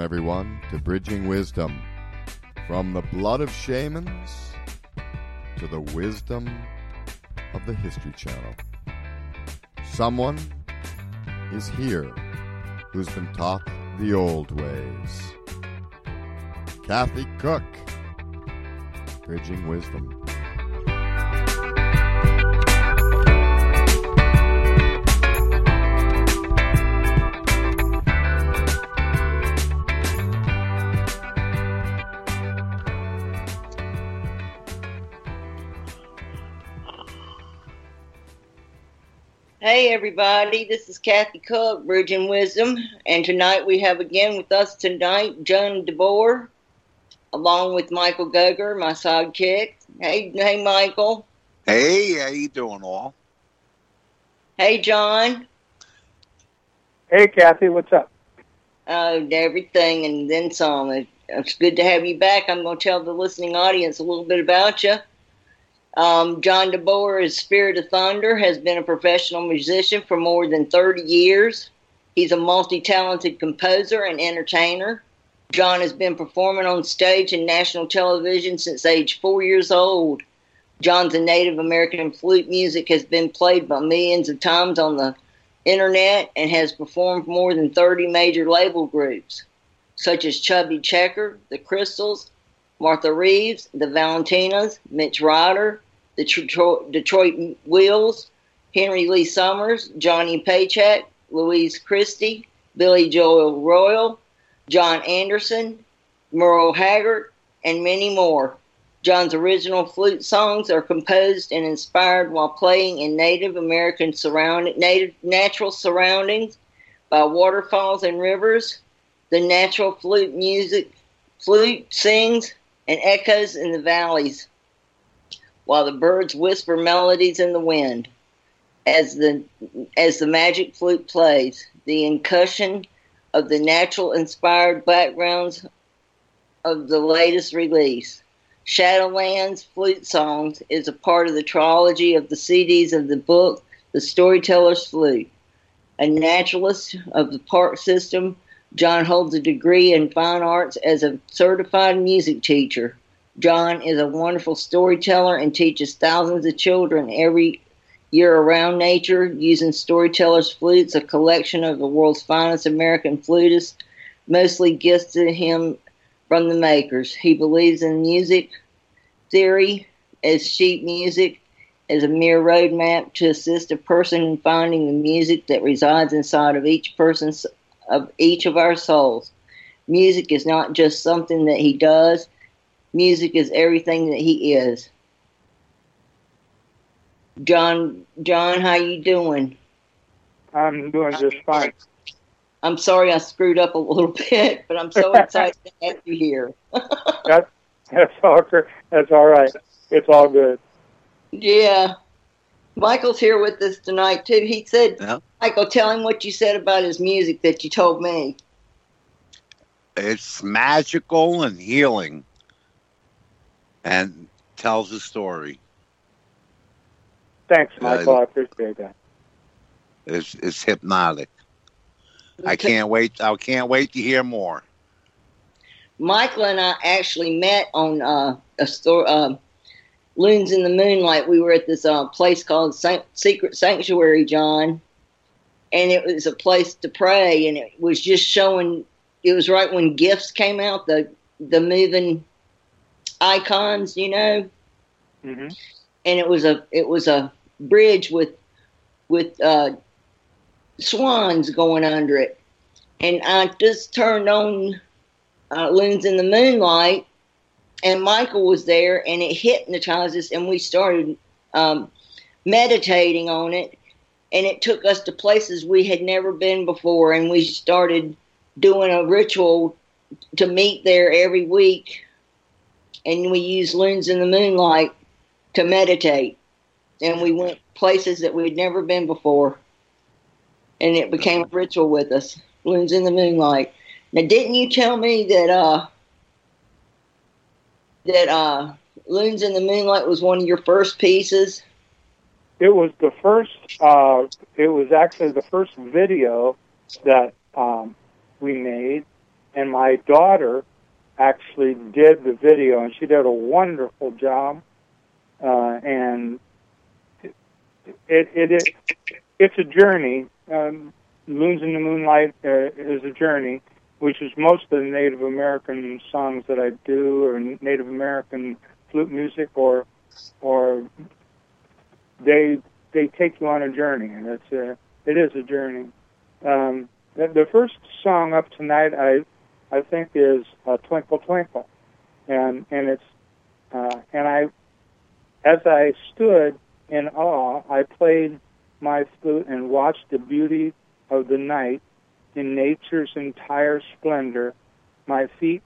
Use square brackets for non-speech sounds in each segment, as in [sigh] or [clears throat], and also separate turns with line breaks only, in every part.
Everyone, to Bridging Wisdom. From the blood of shamans to the wisdom of the History Channel. Someone is here who's been taught the old ways. Kathy Cook, Bridging Wisdom.
Hey everybody, this is Kathy Cook, Bridging Wisdom, and tonight we have again with us tonight John DeBoer, along with Michael Gugger, my sidekick. Hey, hey Michael.
Hey, how you doing, all?
Hey John.
Hey Kathy, what's up?
Uh, everything and then some. It's good to have you back. I'm going to tell the listening audience a little bit about you. Um, John DeBoer is Spirit of Thunder, has been a professional musician for more than 30 years. He's a multi talented composer and entertainer. John has been performing on stage and national television since age four years old. John's a Native American flute music has been played by millions of times on the internet and has performed more than 30 major label groups, such as Chubby Checker, The Crystals, Martha Reeves, the Valentinas, Mitch Ryder, the Detroit, Wheels, Henry Lee Summers, Johnny Paycheck, Louise Christie, Billy Joe Royal, John Anderson, Merle Haggard, and many more. John's original flute songs are composed and inspired while playing in Native American surrounding native natural surroundings by waterfalls and rivers. The natural flute music flute sings and echoes in the valleys, while the birds whisper melodies in the wind. As the as the magic flute plays, the incussion of the natural inspired backgrounds of the latest release. Shadowlands Flute Songs is a part of the trilogy of the CDs of the book The Storyteller's Flute. A naturalist of the park system, John holds a degree in fine arts as a certified music teacher. John is a wonderful storyteller and teaches thousands of children every year around nature using Storyteller's Flutes, a collection of the world's finest American flutists, mostly gifts to him from the makers. He believes in music theory as sheet music as a mere roadmap to assist a person in finding the music that resides inside of each person's of each of our souls. Music is not just something that he does. Music is everything that he is. John, John, how you doing?
I'm doing just fine.
I'm sorry I screwed up a little [laughs] bit, but I'm so excited to have you here. [laughs]
that's that's all. That's all right. It's all good.
Yeah, Michael's here with us tonight too. He said,
Yeah.
"Michael, tell him what you said about his music that you told me."
It's magical and healing, and tells a story.
Thanks,
Yeah,
Michael. I appreciate that.
It's it's hypnotic. I can't wait. I can't wait to hear more.
Michael and I actually met on uh, a store, uh, Loons in the Moonlight. We were at this uh, place called San- Secret Sanctuary, John, and it was a place to pray. And it was just showing. It was right when GIFs came out, the the moving icons, you know,
hmm
and it was a it was a bridge with with uh, swans going under it, and I just turned on uh, Loons in the Moonlight, and Michael was there, and it hypnotized us, and we started um, meditating on it, and it took us to places we had never been before, and we started doing a ritual to meet there every week, and we used Loons in the Moonlight to meditate, and we went places that we'd never been before, and it became a ritual with us. Loons in the Moonlight. Now, didn't you tell me that uh that uh Loons in the Moonlight was one of your first pieces?
It was the first. Uh, it was actually the first video that um, we made, and my daughter actually did the video, and she did a wonderful job. Uh, and it, it, it, it's a journey. Um, Moons in the Moonlight uh, is a journey, which is most of the Native American songs that I do, or Native American flute music, or or they they take you on a journey, and it's a it is a journey. Um, the, the first song up tonight, I I think, is uh, "Twinkle Twinkle," and and it's uh, and I as I stood in awe, I played my flute and watched the beauty of the night in nature's entire splendor. My feet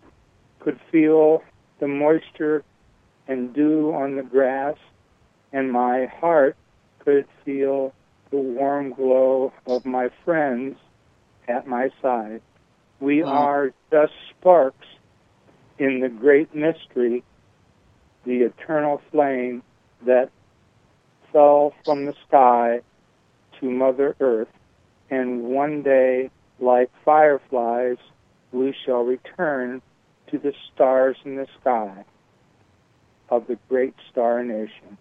could feel the moisture and dew on the grass, and my heart could feel the warm glow of my friends at my side. We
Wow.
are just sparks in the great mystery, the eternal flame that fell from the sky to Mother Earth, and one day, like fireflies, we shall return to the stars in the sky of the great star nation.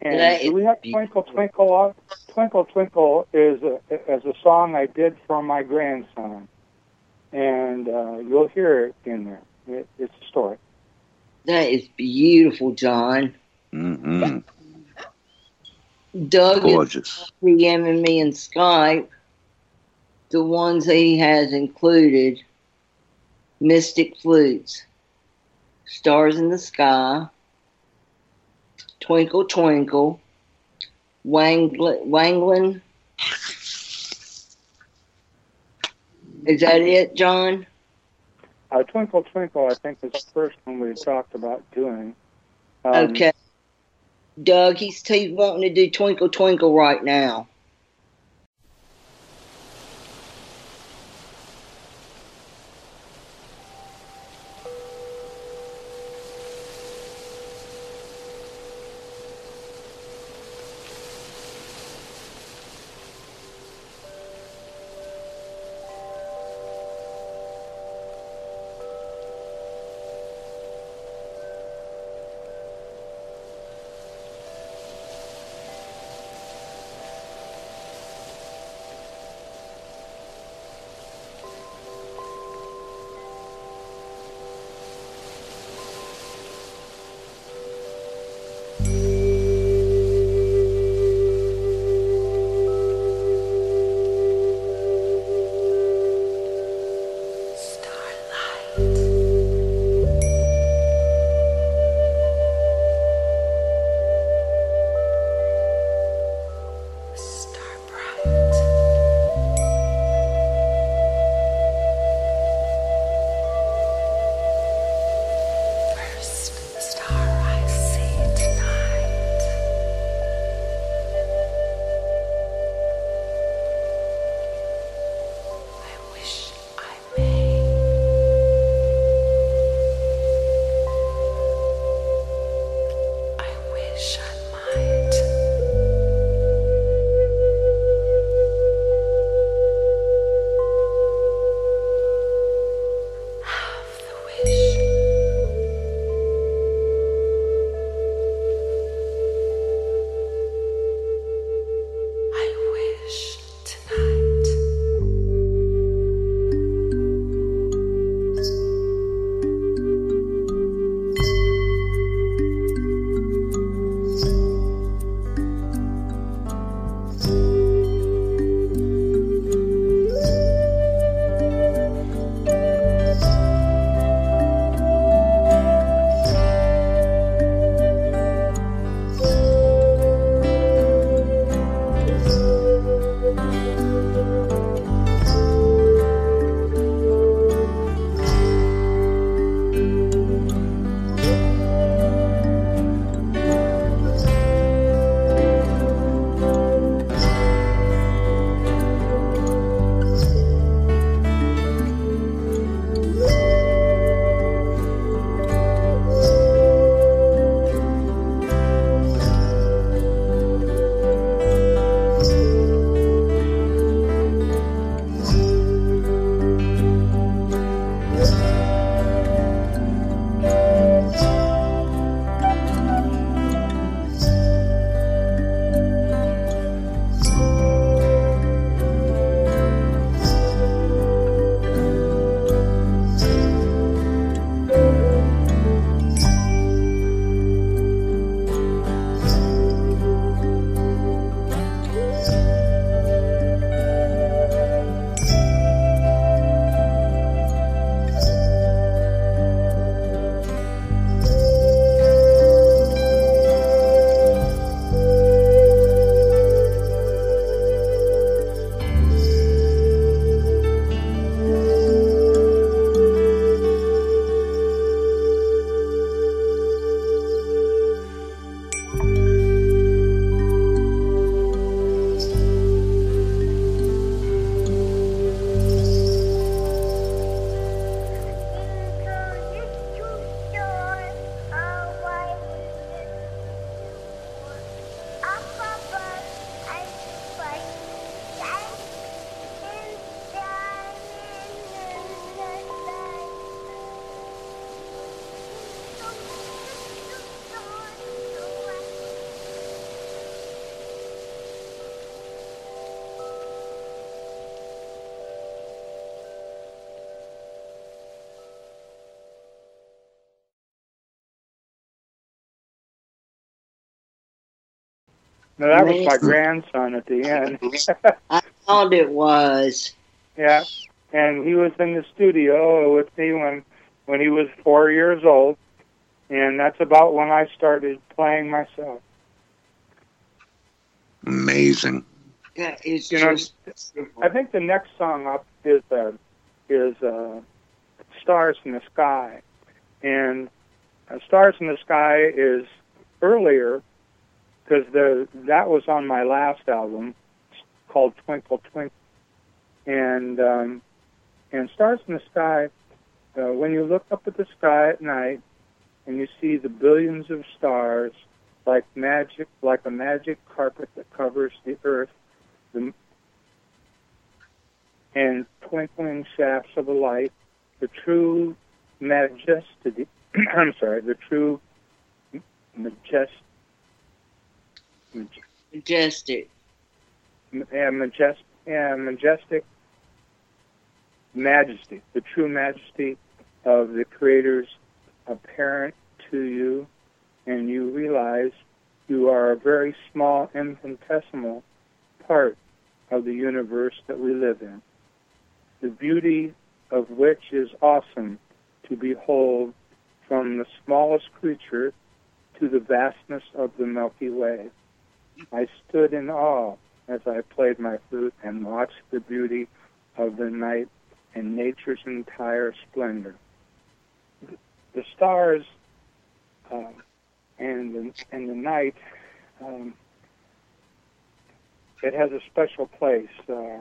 And
That
do we have. Twinkle Twinkle on? Twinkle Twinkle is a, is a song I did for my grandson, and uh, you'll hear it in there. It, it's a story.
That is beautiful, John.
Mm-hmm.
Doug is
Gorgeous.
DMing me in Skype the ones he has included Mystic Flutes, Stars in the Sky, Twinkle Twinkle, Wangl- Wanglin. Is that it, John?
Uh, Twinkle Twinkle, I think, was the first one we talked about doing. Um,
Okay. Doug, he's, he's wanting to do Twinkle Twinkle right now.
No, that was my grandson at the end. [laughs]
I thought it was.
yeah, and he was in the studio with me when when he was four years old, and that's about when I started playing myself.
Amazing.
Yeah, it's
You know. I think the next song up is uh, is uh, "Stars in the Sky," and uh, "Stars in the Sky" is earlier because the that was on my last album called "Twinkle Twinkle," and um, and "Stars in the Sky." Uh, when you look up at the sky at night and you see the billions of stars, like magic, like a magic carpet that covers the earth, the and twinkling shafts of a light, the true majesty, [clears throat] I'm sorry, the true majest, maj,
Majestic.
yeah, majest, yeah, majestic majesty, the true majesty of the Creator's apparent to you, and you realize you are a very small, infinitesimal part of the universe that we live in. The beauty of which is awesome to behold from the smallest creature to the vastness of the Milky Way. I stood in awe as I played my flute and watched the beauty of the night and nature's entire splendor. The stars um, and the, and the night, um, it has a special place uh,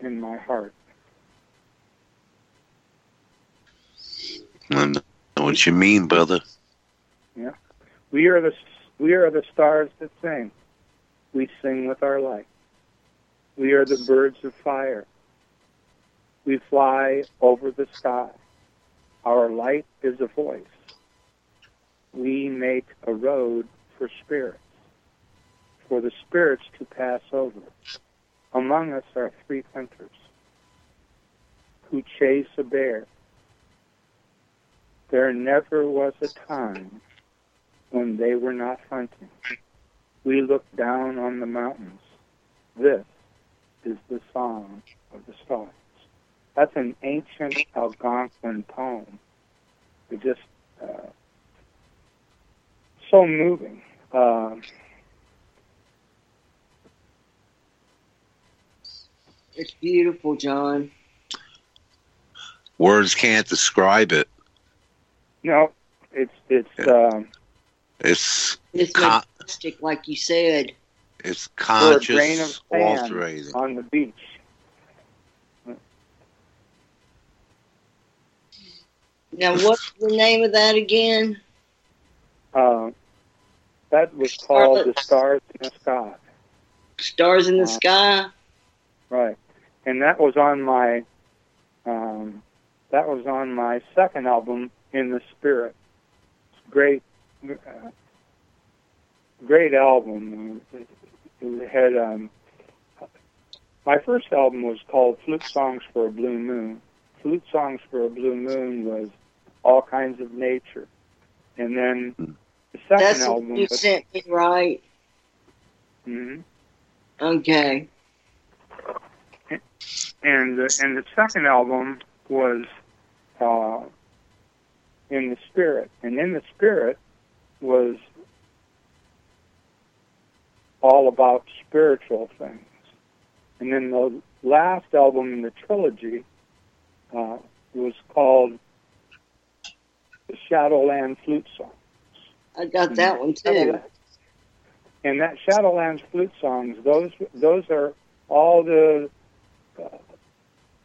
in my heart.
I know what you mean, brother.
Yeah, We are the we are the stars that sing. We sing with our light. We are the birds of fire. We fly over the sky. Our light is a voice. We make a road for spirits, for the spirits to pass over. Among us are three hunters who chase a bear. There never was a time when they were not hunting. We look down on the mountains. This is the song of the stars. That's an ancient Algonquin poem. It's just uh, so moving. Um
It's beautiful, John.
Words can't describe it.
no, it's it's um,
It's
It's
Con-
majestic, like you said.
it's
for grain of
conscious
sand on the beach.
Now, what's the name of that again?
Uh, that was called the stars in the sky.
Stars in the
Uh,
Sky.
Right, and that was on my um, that was on my second album, In the Spirit. Great, uh, great album. It, it had um, my first album was called Flute Songs for a Blue Moon. Flute Songs for a Blue Moon was all kinds of nature, and then the second
That's what
album
you
was.
sent me, right?
mhm.
Okay.
and the, and the second album was uh, in the spirit, and in the spirit was all about spiritual things. And then the last album in the trilogy uh, was called the Shadowland Flute Songs.
I got that one too.
And that Shadowlands flute songs, those those are all the uh,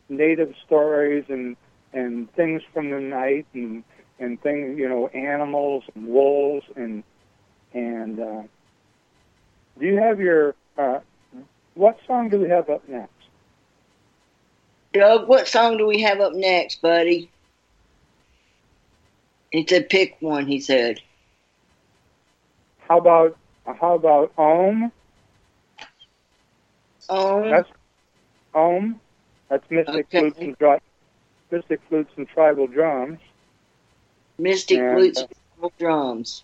native stories and and things from the night and and things you know animals and wolves and and uh, do you have your uh, what song do we have up next?
Doug, what song do we have up next, buddy? He said, pick one, he said.
How about how about Om?
Um,
That's Om. That's Mystic
Okay.
Flutes and Mystic Flutes and Tribal Drums.
Mystic
and,
Flutes and Tribal Drums.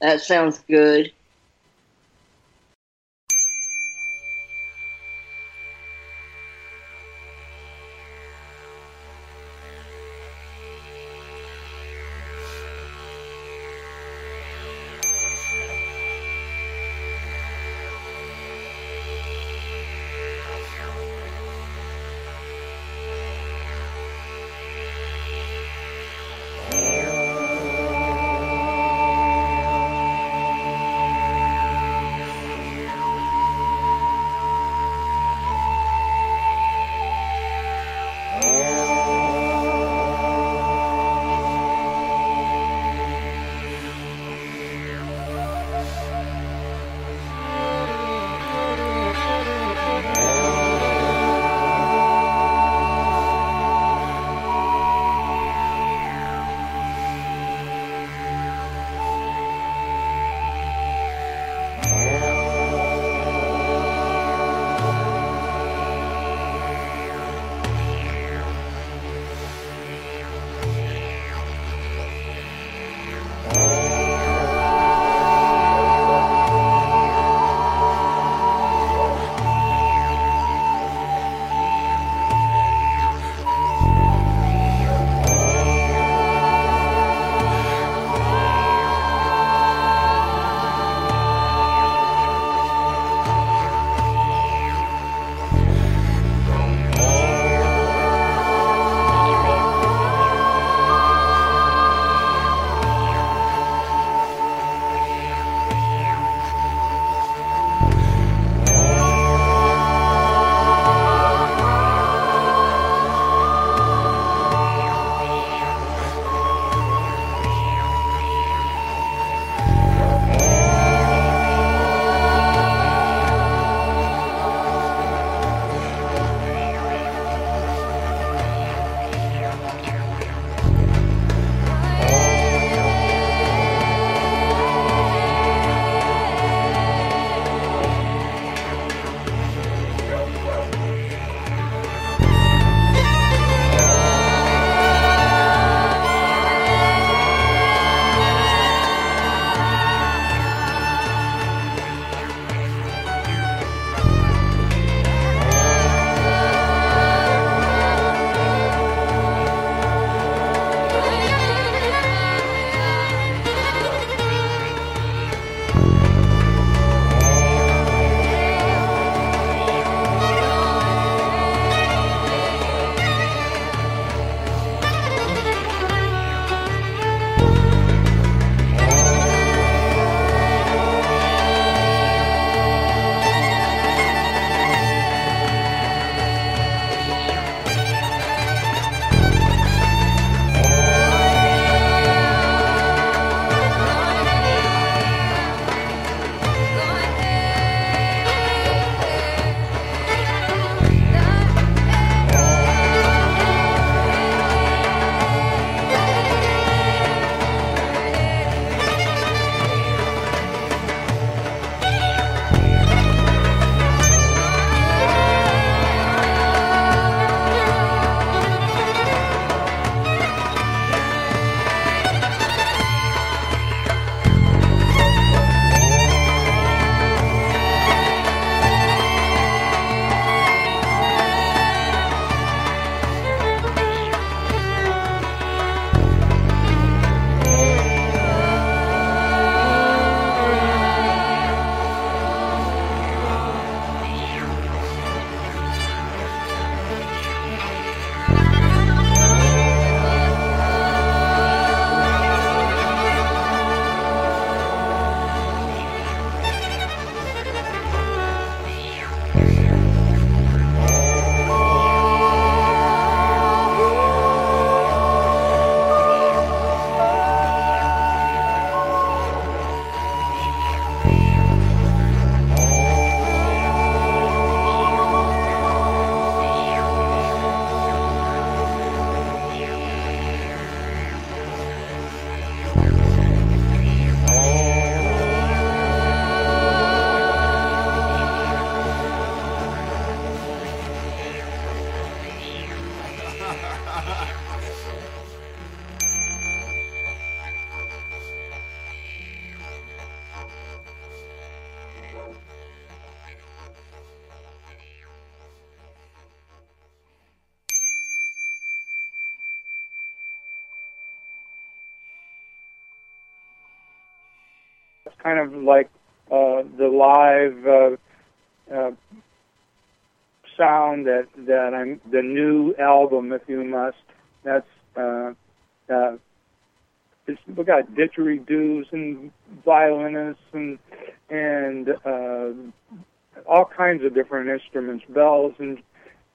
That sounds good.
Kind of like uh, the live uh, uh, sound that that I'm the new album, if you must. That's uh, uh, it's, we got didgeridoos and violinists and and uh, all kinds of different instruments, bells and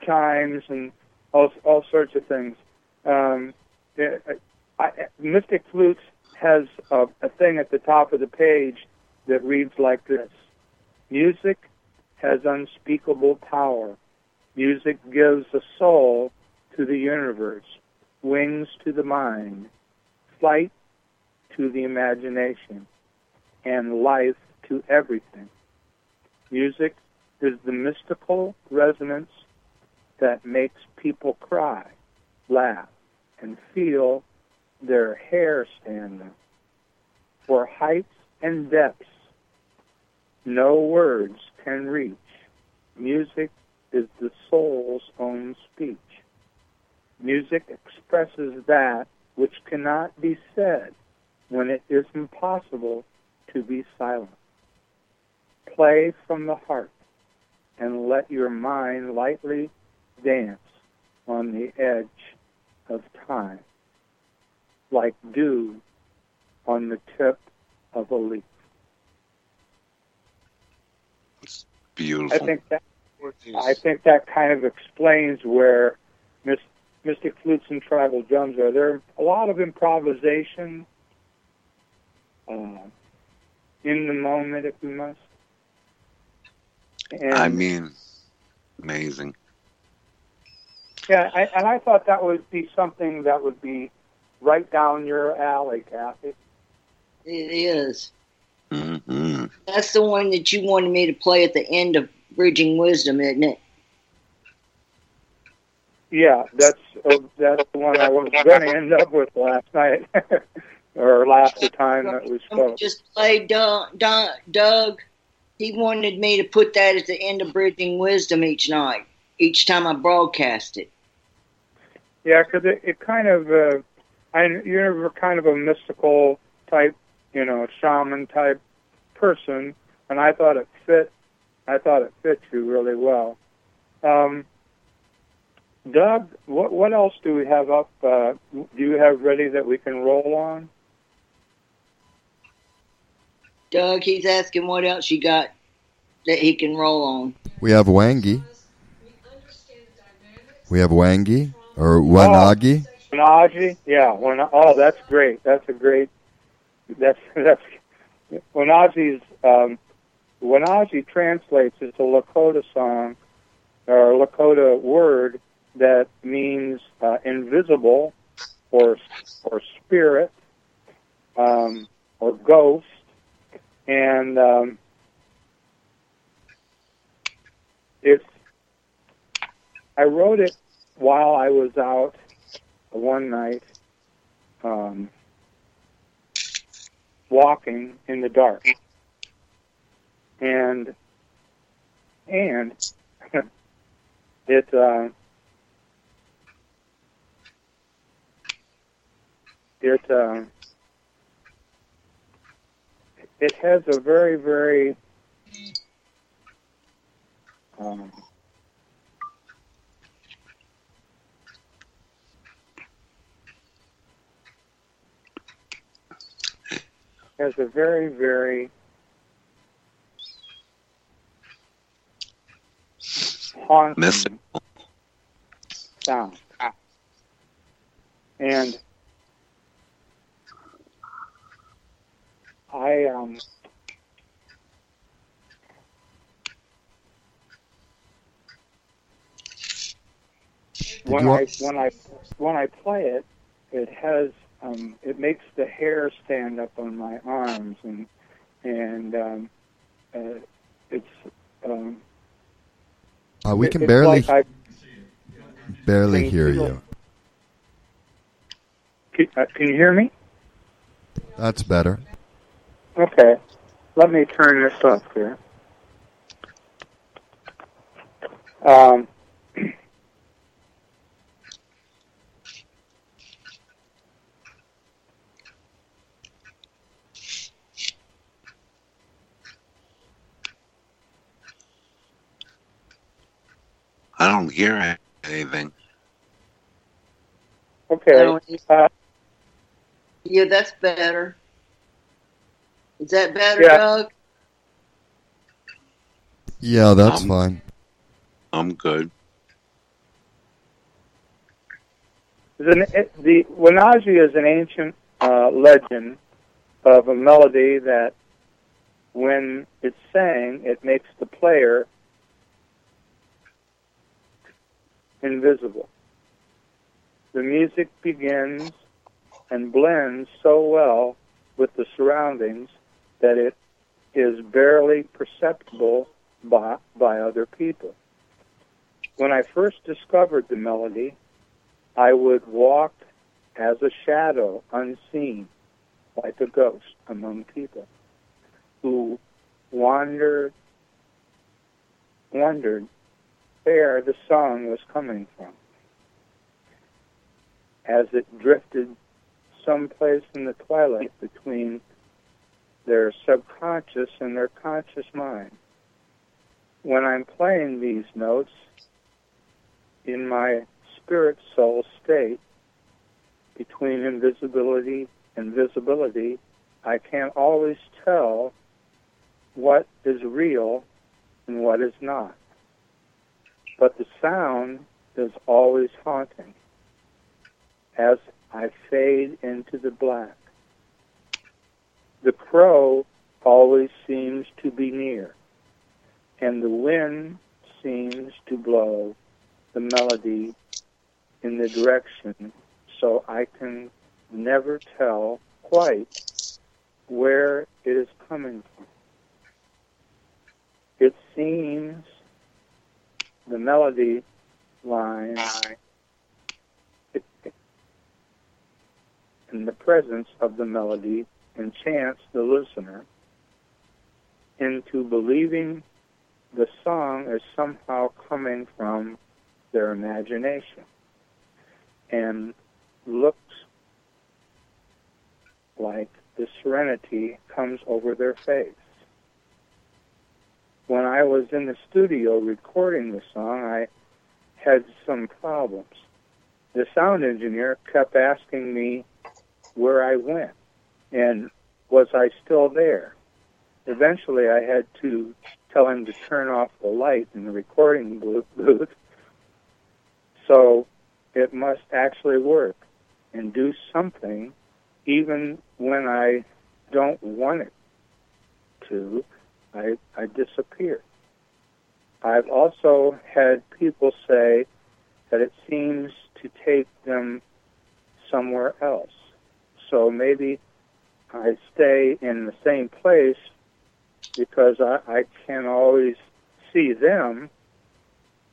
chimes and all all sorts of things. Um, it, I, Mystic Flutes has a, a thing at the top of the page that reads like this: Music has unspeakable power. Music gives a soul to the universe, wings to the mind, flight to the imagination, and life to everything. Music is the mystical resonance that makes people cry, laugh, and feel their hair stand up. For heights and depths no words can reach. Music is the soul's own speech. Music expresses that which cannot be said when it is impossible to be silent. Play from the heart and let your mind lightly dance on the edge of time, like dew on the tip of a leaf.
It's beautiful.
I think that I think that kind of explains where Mystic Flutes and Tribal Drums are. There are a lot of improvisation uh, in the moment, if you must. And,
I mean, amazing.
yeah, I, and I thought that would be something that would be right down your alley, Kathy.
It is.
hmm
That's the one that you wanted me to play at the end of Bridging Wisdom, isn't it?
Yeah, that's uh, that's the one I was going to end up with last night, [laughs] or last the time that we spoke.
Just play Doug, Doug, Doug. He wanted me to put that at the end of Bridging Wisdom each night, each time I broadcast it.
Yeah, because it, it kind of, uh, I you're kind of a mystical type, you know, shaman type person, and I thought it fit. I thought it fit you really well. Um, Doug, what what else do we have up? Uh, do you have ready that we can roll on?
Doug, he's asking what else you got that he can roll on.
We have Wangi. We have Wangi or Wanagi.
Wanaji, yeah. Wan- oh, that's great. That's a great. That's [laughs] that's Wanaji's. Um, Wanaji translates as a Lakota song or Lakota word that means uh, invisible or or spirit um, or ghost, and um, it's. I wrote it while I was out one night um, walking in the dark, and and [laughs] it uh, it uh, it has a very very um, has a very, very haunting
Mystical.
sound. And I um when I when I when I play it, it has um, it makes the hair stand up on my arms and and um, uh, it's um,
Uh, we can
it's
barely
like
barely hear you.
can, uh, can you hear me?
That's better.
Okay, let me turn this up here. Um,
I don't hear anything.
Okay.
No,
Uh,
yeah, that's better. Is that better,
Yeah.
Doug?
Yeah, that's
Um,
fine.
I'm good.
the, the Wanaji is an ancient uh, legend of a melody that, when it's sang, it makes the player invisible. The music begins and blends so well with the surroundings that it is barely perceptible by, by other people. When I first discovered the melody, I would walk as a shadow, unseen, like a ghost among people who wandered, wondered where the song was coming from. As it drifted someplace in the twilight between their subconscious and their conscious mind. When I'm playing these notes in my spirit soul state between invisibility and visibility, I can't always tell what is real and what is not. But the sound is always haunting as I fade into the black. The crow always seems to be near, and the wind seems to blow the melody in the direction so I can never tell quite where it is coming from. It seems the melody line in the presence of the melody enchants the listener into believing the song is somehow coming from their imagination and looks like the serenity comes over their face. When I was in the studio recording the song, I had some problems. The sound engineer kept asking me where I went and was I still there. Eventually, I had to tell him to turn off the light in the recording booth, so it must actually work and do something even when I don't want it to. I, I disappear. I've also had people say that it seems to take them somewhere else. So maybe I stay in the same place because I, I can't always see them,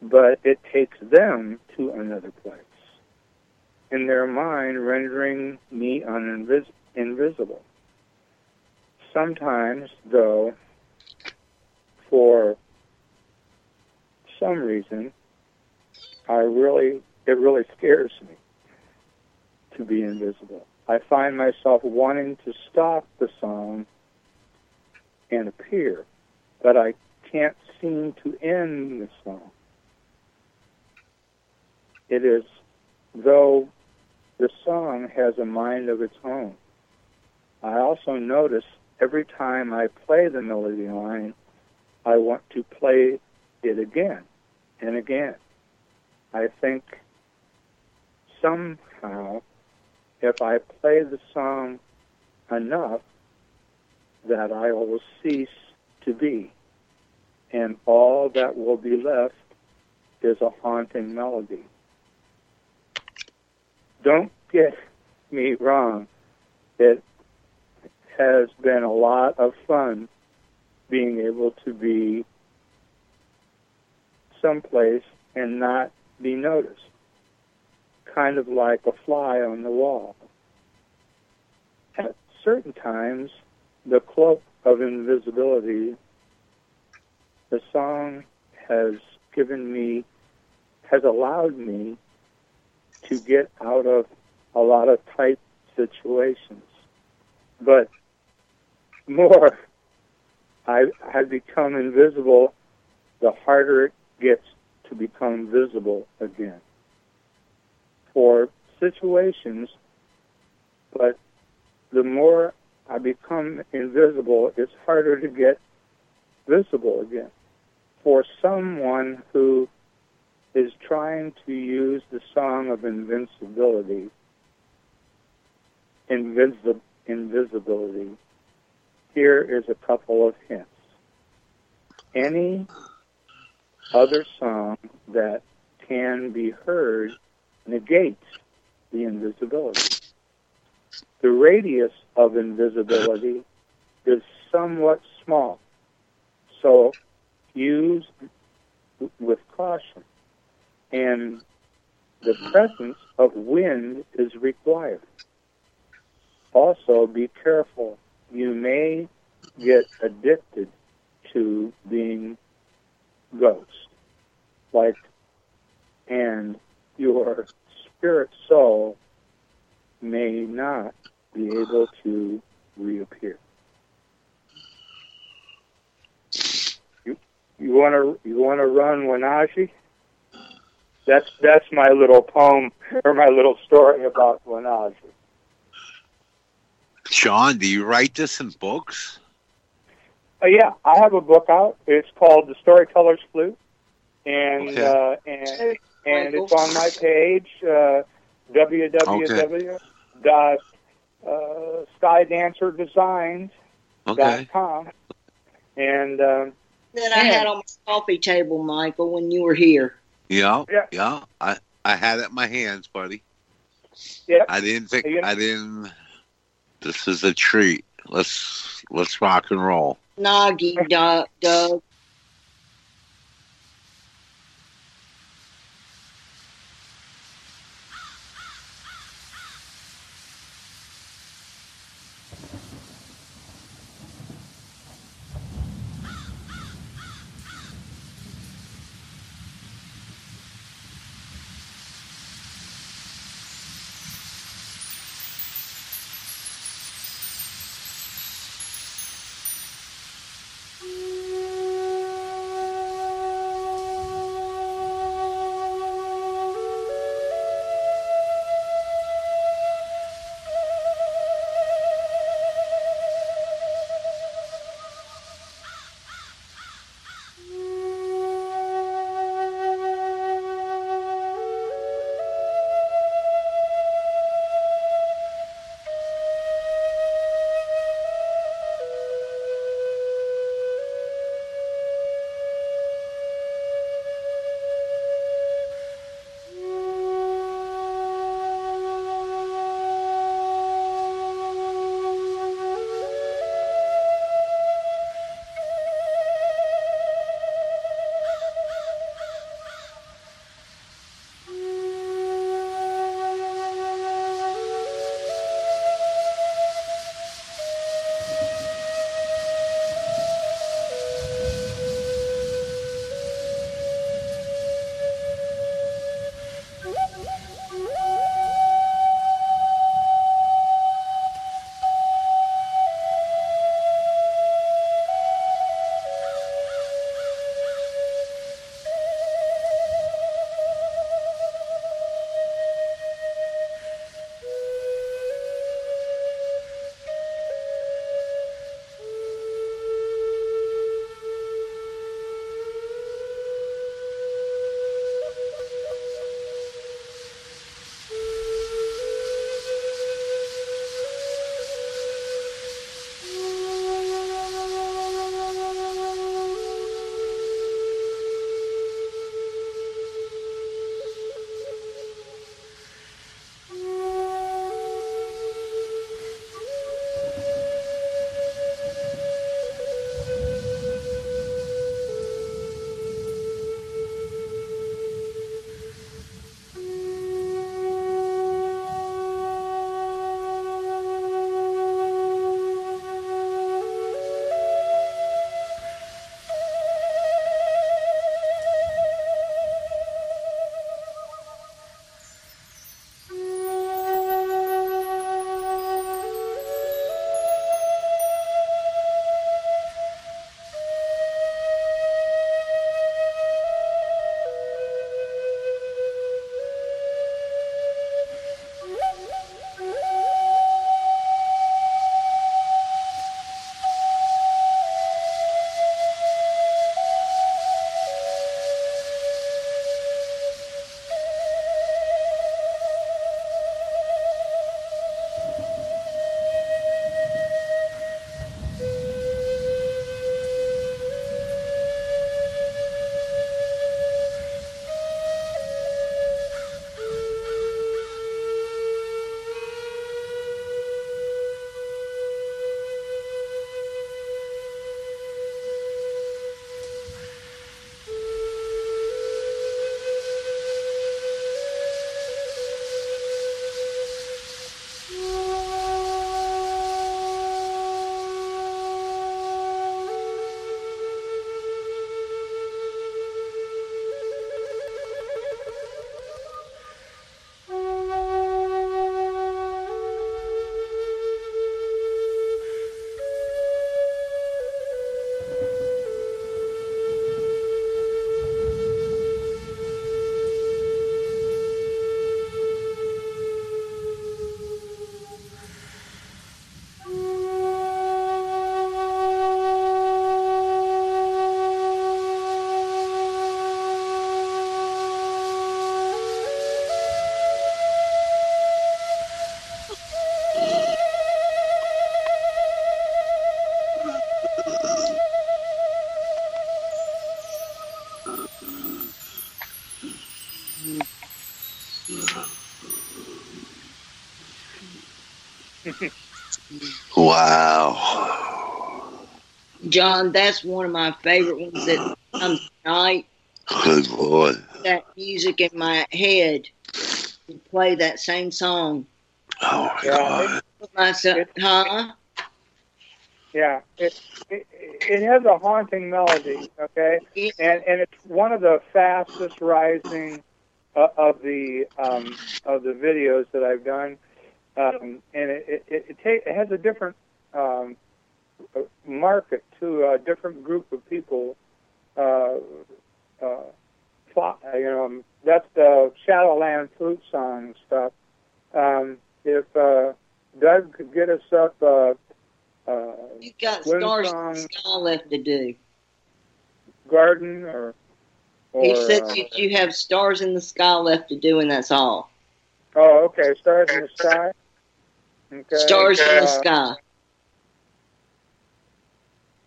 but it takes them to another place. In their mind, rendering me invisible. Sometimes, though, for some reason, I really, it really scares me to be invisible. I find myself wanting to stop the song and appear, but I can't seem to end the song. It is though the song has a mind of its own. I also notice every time I play the melody line, I want to play it again and again. I think somehow if I play the song enough that I will cease to be, and all that will be left is a haunting melody. Don't get me wrong. It has been a lot of fun being able to be someplace and not be noticed. Kind of like a fly on the wall. At certain times, the cloak of invisibility, the song has given me, has allowed me to get out of a lot of tight situations. But more I have become invisible, the harder it gets to become visible again for situations, but the more I become invisible, it's harder to get visible again. For someone who is trying to use the song of invincibility, invisi- invisibility, here is a couple of hints. Any other song that can be heard negates the invisibility. The radius of invisibility is somewhat small, so use with caution. And the presence of wind is required. Also, be careful. You may get addicted to being ghost, like, and your spirit soul may not be able to reappear. You you want to you want to run Wanaji? That's that's my little poem or my little story about Wanaji.
Sean, do you write this in books?
Uh, yeah, I have a book out. It's called The Storyteller's Flute, and
Okay.
uh, and and it's on my page uh, www dot uh, skydancerdesigns.com,
Okay.
and um,
That I had on my coffee table, Michael, when you were here.
Yeah,
Yeah.
yeah. I I had it in my hands, buddy.
Yep.
I didn't think
You-
I didn't. This is a treat. Let's let's rock and roll.
Noggy Doug, Doug.
Wow.
John, that's one of my favorite ones that comes tonight.
Good Lord.
That music in my head to play that same song.
Oh my
Yeah.
God.
Put myself, huh?
Yeah, it, it it has a haunting melody. Okay, and and it's one of the fastest rising uh, of the um, of the videos that I've done, um, and it it, it, it, ta- it has a different um, market to a different group of people. Uh, uh, you know, um, that's the Shadowland flute song stuff. Um, if uh, Doug could get us up. Uh, uh,
You got stars in
song-
the sky left to do.
garden or or
He said
uh,
you, you have stars in the sky left to do, and that's all.
oh okay stars in the sky okay
Stars in the
uh,
sky.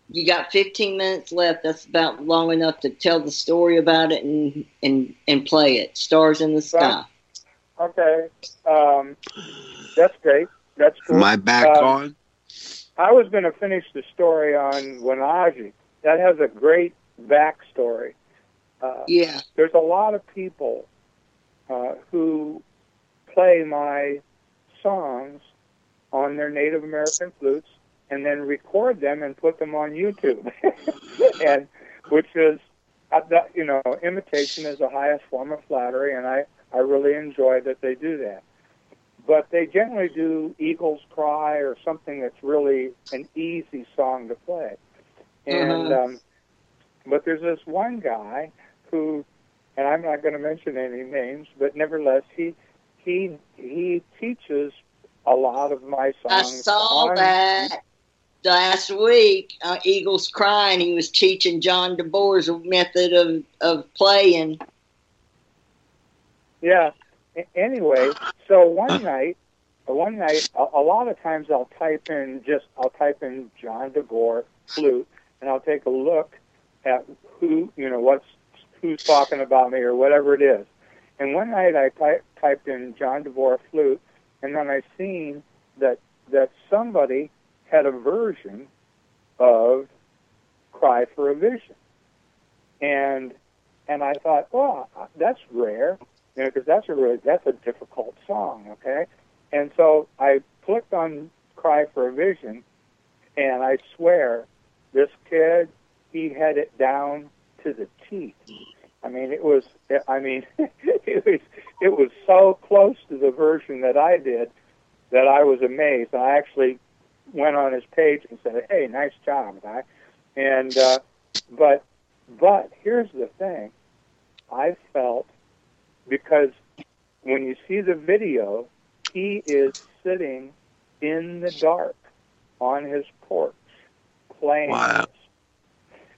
You got 15 minutes left. That's about long enough to tell the story about it and and and play it. Stars in the sky.
okay um that's great that's cool
My I back
Um,
on?
I was going to finish the story on Wanaji that has a great backstory uh,
Yeah.
there's a lot of people uh, who play my songs on their Native American flutes and then record them and put them on YouTube, [laughs] and which is, uh, that- you know, imitation is the highest form of flattery, and I I really enjoy that they do that. But they generally do Eagles Cry or something that's really an easy song to play, and
Uh-huh.
um, but there's this one guy who, and I'm not going to mention any names, but nevertheless, he he he teaches a lot of my songs.
I saw
on-
that last week. Uh, Eagles crying. He was teaching John DeBoer's method of of playing.
Yeah. Anyway, so one night, one night, a, a lot of times I'll type in just I'll type in John DeBoer flute, and I'll take a look at who you know what's who's talking about me or whatever it is. And one night I ty- typed in John DeBoer flute, and then I seen that that somebody had a version of Cry for a Vision, and and I thought, oh, that's rare you know, because that's a really that's a difficult song, okay? And so I clicked on "Cry for a Vision," and I swear, this kid, he had it down to the teeth. I mean, it was, I mean, [laughs] it was, it was so close to the version that I did that I was amazed. I actually went on his page and said, "Hey, nice job, guy." And uh, but but here's the thing, I felt because when you see the video, he is sitting in the dark on his porch playing.
Wow.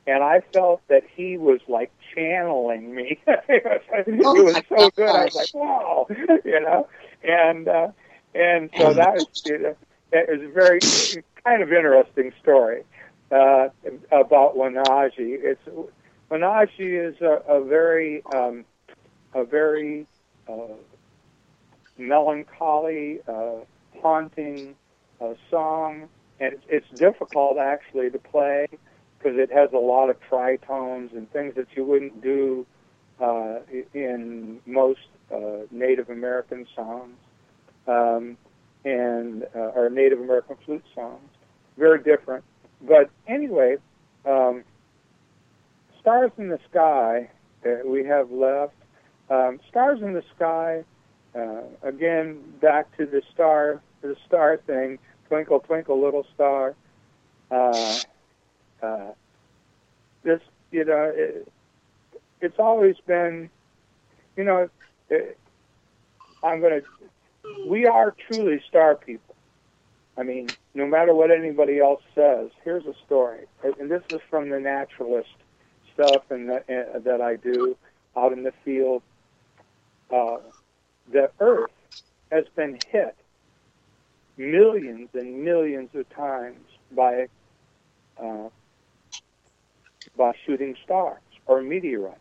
And I felt that he was like channeling me. [laughs] it
Oh
was
my
so good. I was like, wow, you know. And uh, and so that was it, it was a very kind of interesting story uh, about Wanaji. It's Wanaji is a, a very um, a very uh, melancholy, uh, haunting uh, song, and it's, it's difficult actually to play because it has a lot of tritones and things that you wouldn't do uh, in most uh, Native American songs um, and uh, or Native American flute songs. Very different, but anyway, um, "Stars in the Sky" that we have left. Um, "Stars in the Sky." Uh, again, back to the star, the star thing. Twinkle, twinkle, little star. Uh, uh, this, you know, it, it's always been, you know, it, I'm going to, we are truly star people. I mean, no matter what anybody else says, here's a story. And this is from the naturalist stuff and that, uh, that I do out in the field. Uh, the Earth has been hit millions and millions of times by uh, by shooting stars or meteorites,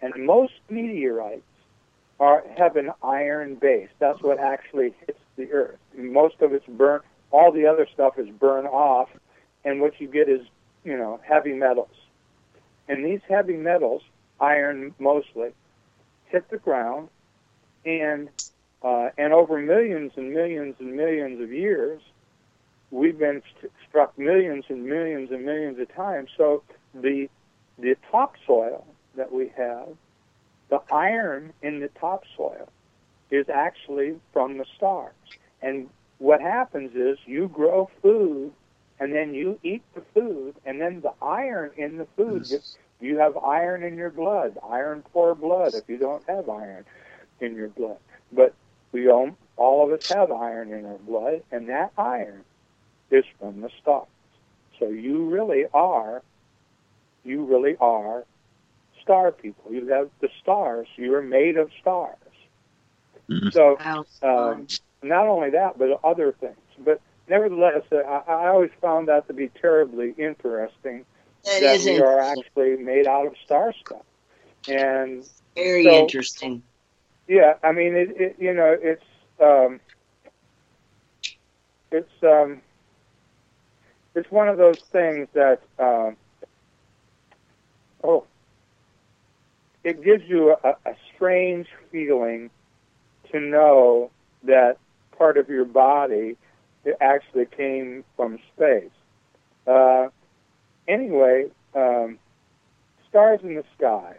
and most meteorites are have an iron base. That's what actually hits the earth. Most of it's burnt. All the other stuff is burned off, and what you get is you know heavy metals. And these heavy metals, iron mostly, hit the ground, and uh, and over millions and millions and millions of years, we've been st- struck millions and millions and millions of times. So the the topsoil that we have, the iron in the topsoil, is actually from the stars. And what happens is you grow food, and then you eat the food, and then the iron in the food. gets- You have iron in your blood, iron poor blood. If you don't have iron in your blood, but we don't. All of us have iron in our blood, and that iron is from the stars. So you really are, you really are star people. You have the stars. You are made of stars.
Mhm.
So um, not only that, but other things. But nevertheless, uh, I, I always found that to be terribly interesting
that
that
is
we are actually made out of star stuff. And
very
so-
interesting.
yeah, I mean, it, it you know, it's um, it's um, it's one of those things that um, oh, it gives you a, a strange feeling to know that part of your body actually came from space. Uh, anyway, um, stars in the sky.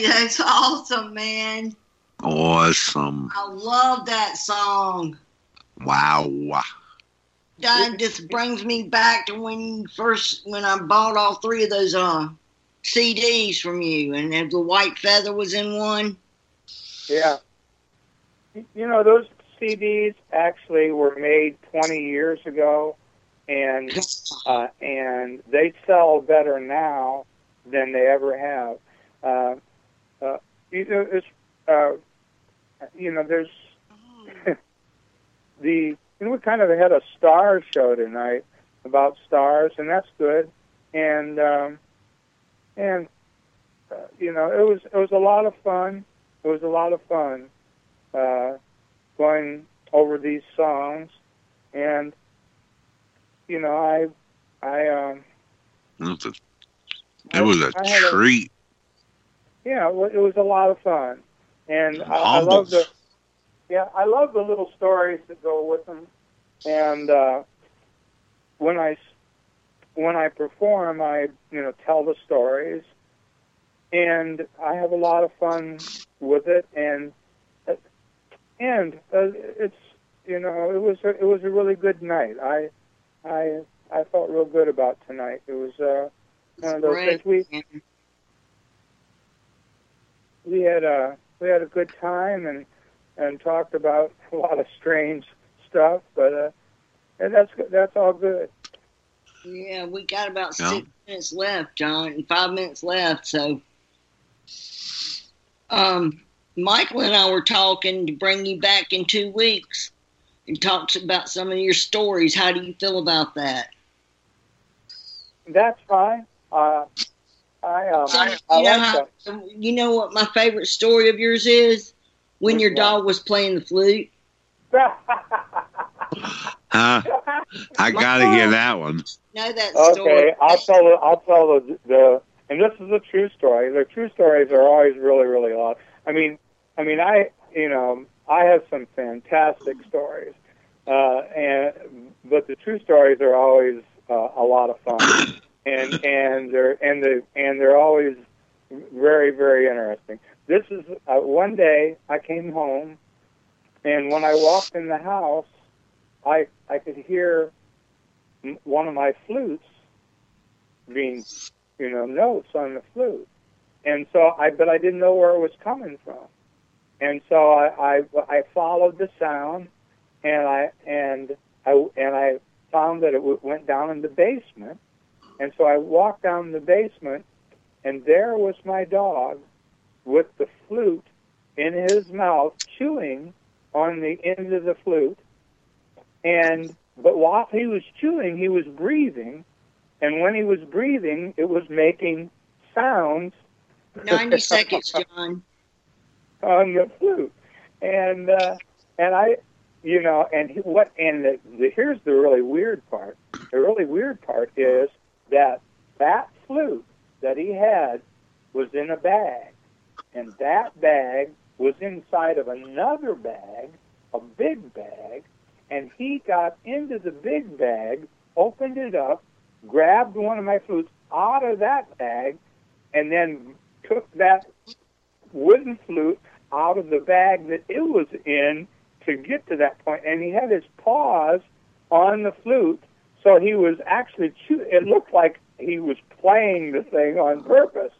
Yay, [laughs] that's awesome, man.
Awesome.
I love that song.
Wow.
That just brings me back to when first when I bought all three of those uh CDs from you, and the White Feather was in one.
Yeah. You know, those CDs actually were made 20 years ago, and [laughs] uh, and they sell better now than they ever have. Uh, uh, you know, it's, uh, you know, there's [laughs] the you know we kind of had a star show tonight about stars, and that's good, and um, and uh, you know it was it was a lot of fun. It was a lot of fun uh, going over these songs, and you know I I um
It was a, it was a
I a-
treat.
Yeah it was a lot of fun, and I, I love the yeah I love the little stories that go with them, and uh, when I s- when I perform I you know tell the stories, and I have a lot of fun with it, and uh, and uh, it's you know it was a, it was a really good night. I I I felt real good about tonight. It was uh, one of those
Great.
things we we had a we had a good time and and talked about a lot of strange stuff, but uh, and that's that's all good.
Yeah, we got about
Yeah.
six minutes left, John, and five minutes left. So, um, Michael and I were talking to bring you back in two weeks and talk about some of your stories. How do you feel about that?
That's fine. Uh, I um,
So,
I,
you know
like
how, you know what my favorite story of yours is? When
Which
your
one?
dog was playing the flute. [laughs]
Huh? I gotta hear that one.
Know that
okay. I'll tell the I'll tell the the and this is a true story. The true stories are always really really odd. I mean, I mean, I you know I have some fantastic stories, uh, and but the true stories are always uh, a lot of fun, [coughs] and and they're and the and they're always very very interesting. This is uh, one day I came home, and when I walked in the house, I I could hear one of my flutes being, you know, notes on the flute, and so I but I didn't know where it was coming from, and so I I, I followed the sound, and I and I and I found that it went down in the basement, and so I walked down the basement, and there was my dog, with the flute in his mouth, chewing on the end of the flute, and but while he was chewing, he was breathing, and when he was breathing, it was making sounds
90 [laughs] seconds, John.
on the flute, and uh, and I, you know, and he, what and the, the here's the really weird part. The really weird part is that that flute that he had was in a bag, and that bag was inside of another bag, a big bag, and he got into the big bag, opened it up, grabbed one of my flutes out of that bag, and then took that wooden flute out of the bag that it was in to get to that point, and he had his paws on the flute, so he was actually it looked like he was playing the thing on purpose,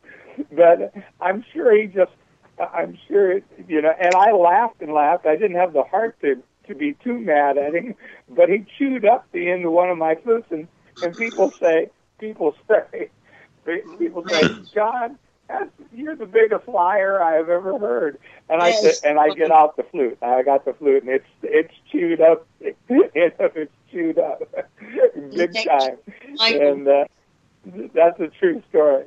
but I'm sure he just, I'm sure you know, and I laughed and laughed. I didn't have the heart to to be too mad at him, but he chewed up the end of one of my flutes, and and people say, people say, people say, that's, you're the biggest liar I have ever heard. And I
Yes.
and I get out the flute. I got the flute, and it's it's chewed up. [laughs] it's chewed up, [laughs] big time. And uh, that's a true story.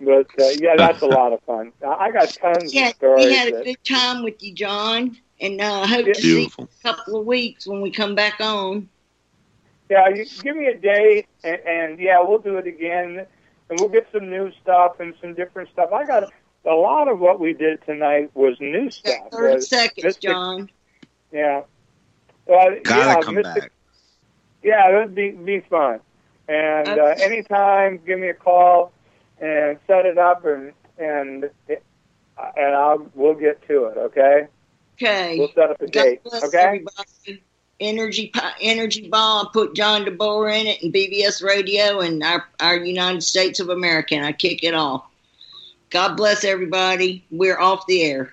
But uh, yeah, that's a [laughs] lot of fun. I got tons
yeah,
of stories.
we had a
that-
good time with you, John, and uh, I hope
Yeah.
to see you in a couple of weeks when we come back on.
Yeah, you give me a date, and, and yeah, we'll do it again, and we'll get some new stuff and some different stuff. I got a lot of what we did tonight was new
Got
stuff.
30
was-
seconds,
Mystic-
John.
yeah. Well,
Gotta
yeah,
come
Mystic-
back.
Yeah, that'd be be fun. And uh, anytime, give me a call and set it up, and and and I'll we'll get to it. Okay,
Okay.
we'll set up a
God
date.
bless
Okay.
everybody. Energy, energy bomb. Put John DeBoer in it, and BBS Radio, and our our United States of America. And I kick it off. God bless everybody. We're off the air.